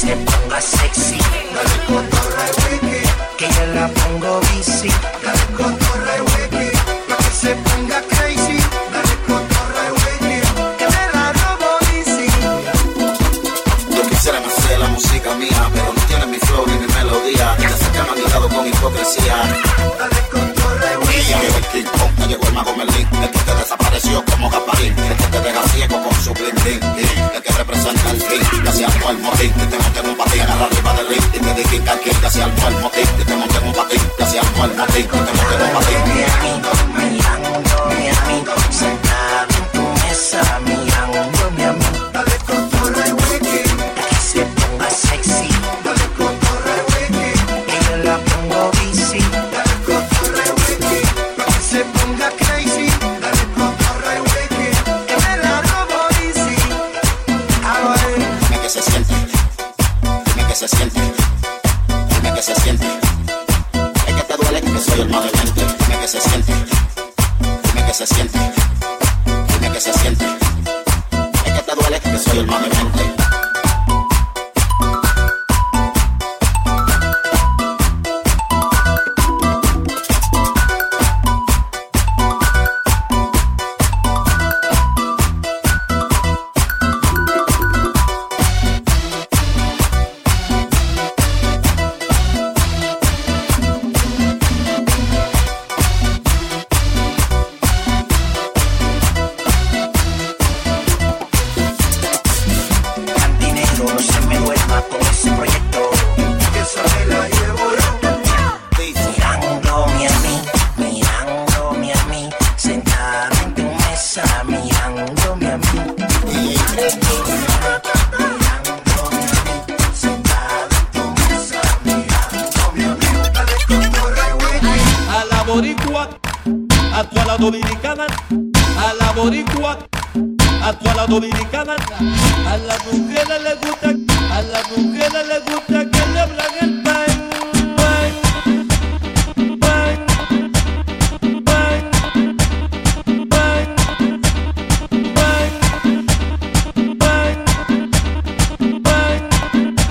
Snip dije que casi al el motín, que te monten un patín, casi al el motín, que te monten un patín. Duele que a tu a la dominicana, a la boricua, a tu a la dominicana, a las mujeres les gusta, a las mujeres les gusta que le hablan el pan.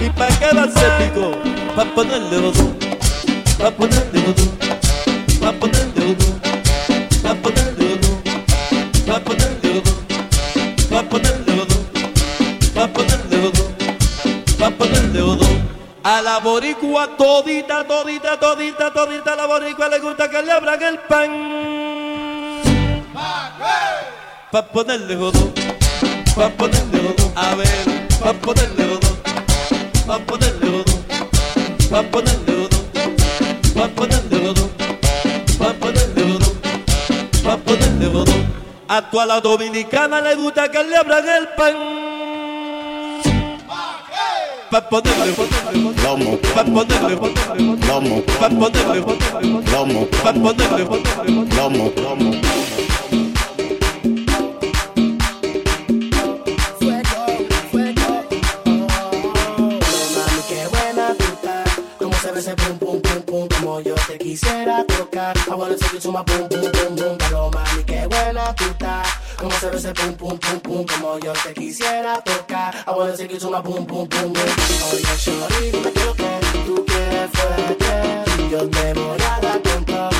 ¿Y pa' qué va a ser pico? Pa' ponerle botón, pa' ponerle botón. A la boricua todita, todita, todita, todita, a la boricua le gusta que le abran el pan. Pa' ponerle uno, pa' ponerle uno, a ver, pa' ponerle uno, pa' ponerle uno, pa' ponerle uno, pa' ponerle uno pa' ponerle uno, pa' ponerle uno. A tu a la dominicana le gusta que le abran el pan. Pa' ponerle, Lomo, pa' ponerle, lomo, pa' ponerle, lomo, pa' ponerle, ese pum, pum, pum, pum. Como yo te quisiera tocar. I wanna take you to my boom, boom, boom, boom. Pero mami, qué buena tú estás. Como se ve ese pum, pum, pum, pum. Como yo te quisiera tocar. I wanna take you to my boom, boom, boom. Oye, shorty, dime qué es lo que tú quieres fuerte. Yo te voy a dar con todo.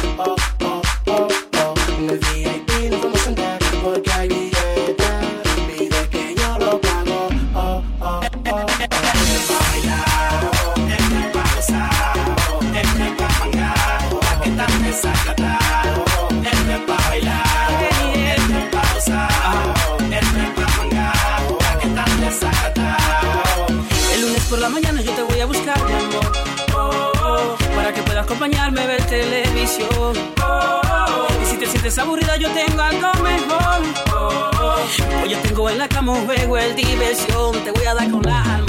Por la mañana yo te voy a buscar, mi amor. Oh, oh, para que puedas acompañarme a ver televisión. Oh, oh, y si te sientes aburrida, yo tengo algo mejor. Oh, oh, hoy yo tengo en la cama un juego, el diversión. Te voy a dar con la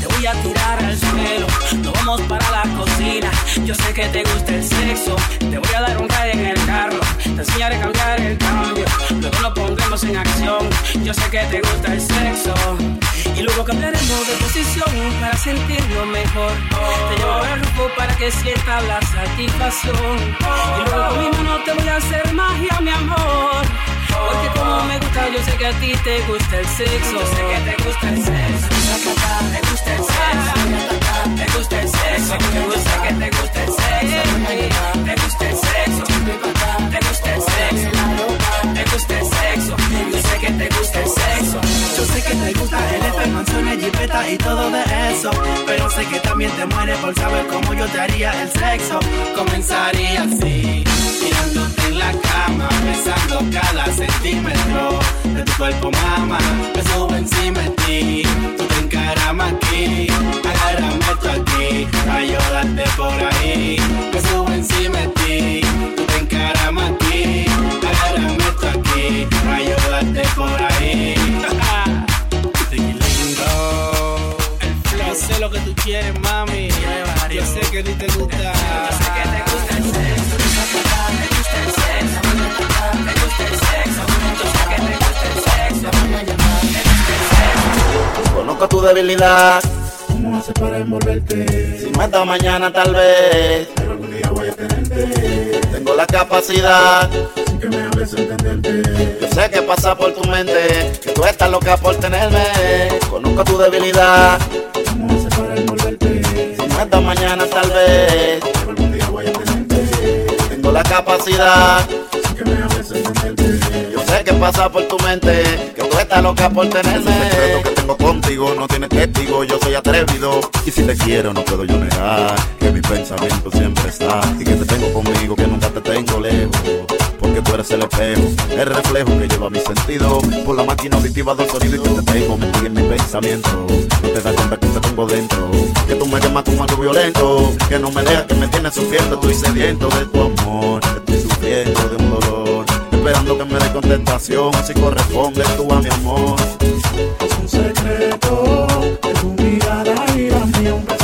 te voy a tirar al suelo. Nos vamos para la cocina. Yo sé que te gusta el sexo. Te voy a dar un ride en el carro. Te enseñaré a cambiar el cambio. Luego lo pondremos en acción. Yo sé que te gusta el sexo. Y luego cambiaremos de posición para sentirlo mejor. Te llevo al grupo para que sientas la satisfacción. Y luego con mi mano te voy a hacer magia, mi amor. Porque como me gusta, yo sé que a ti te gusta el sexo. Yo sé que te gusta el sexo. Te gusta el sexo. Te gusta el sexo. Te gusta que te gusta el sexo. Te gusta el sexo. Te gusta el sexo. Te gusta el sexo. Yo sé que te gusta el sexo. Yo sé que te gusta el F, mansiones, jipeta y todo de eso. Pero sé que también te mueres por saber cómo yo te haría el sexo. Comenzaría así. Cada centímetro de tu cuerpo, mama. Me subo encima de ti, tú te encaramas aquí, agárrame esto aquí, ayúdate por ahí. Me subo encima de ti, tú te encaramas aquí, agárrame esto aquí, ayúdate por ahí. flow, sé lo que tú quieres, mami. Yo sé que a ti te gusta. Yo sé que te gusta el debilidad. ¿Cómo haces para envolverte? Si me da mañana, tal vez. Pero algún día voy a tenerte. Tengo la capacidad. Sin que me hables entenderte. Yo sé que pasa por tu mente. Que tú estás loca por tenerme. Conozco tu debilidad. ¿Cómo haces para envolverte? Si me da mañana, tal vez. Pero algún día voy a tenerte. Tengo la capacidad. Pasa por tu mente. Que tú estás loca por Es tenerme. que tengo contigo, no tienes testigo, yo soy atrevido. Y si te quiero, no puedo yo negar que mi pensamiento siempre está. Y que te tengo conmigo, que nunca te tengo lejos. Porque tú eres el espejo, el reflejo que lleva mi sentido. Por la máquina auditiva del sonido y que te tengo metido en mi pensamiento. No te das cuenta que te tengo dentro. Que tú me llamas como algo violento. Que no me dejas, que me tienes sufriendo. Estoy sediento de tu amor. Estoy sufriendo de un dolor. Esperando que me dé contestación. Si corresponde tú a mi amor. Es un secreto de tu mirada y la mía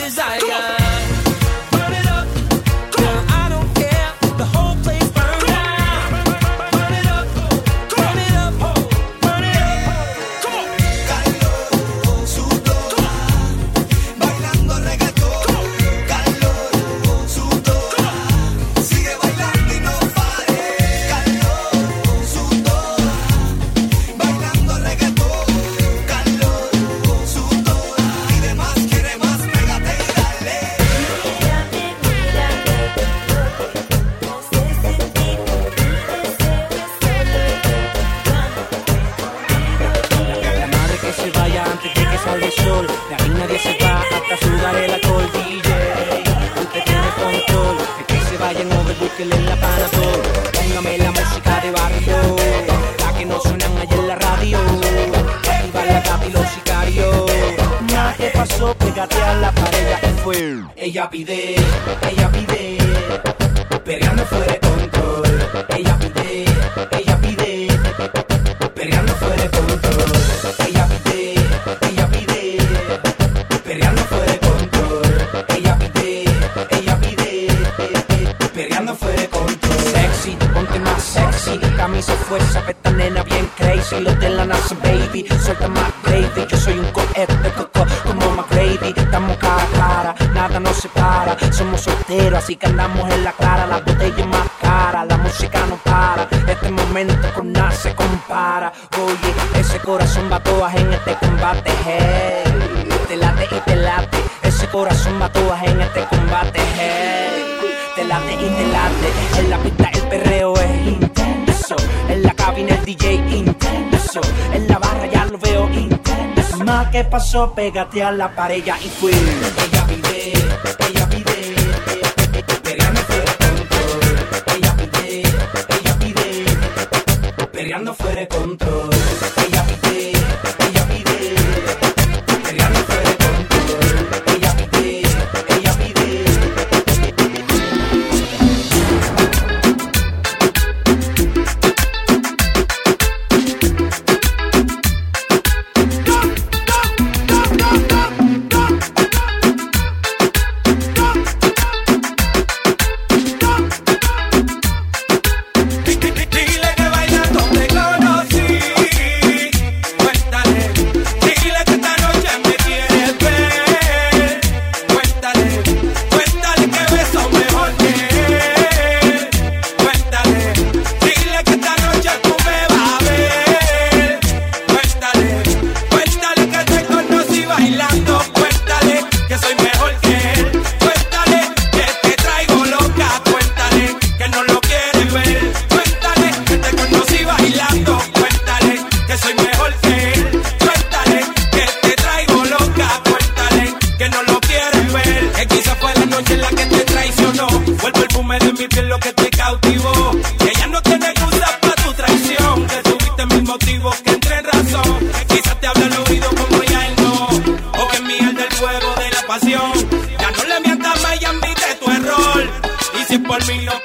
desire. Búsquele la pana todo. Póngame la música de barrio, la que no suenan allá en la radio. Activa la gata y los sicarios. Nada que pasó, pégate a la pared y fue. Ella pide, ella pide, peleando fuera de control. Ella pide, ella fuerza, esta nena bien crazy. Los de la NASA, baby, suelta más gravy. Yo soy un cohete, coco, como McGrady. Estamos cara a cara, nada nos separa. Somos solteros, así que andamos en la cara. La botella más cara, la música no para. Este momento con nada compara. Oye, ese corazón va todas en este combate. Hey, te late y te late. Ese corazón va todas en este combate. Hey, te late y te. En la pista que pasó, pégate a la pared y fui. Más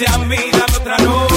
sea mi, otra no.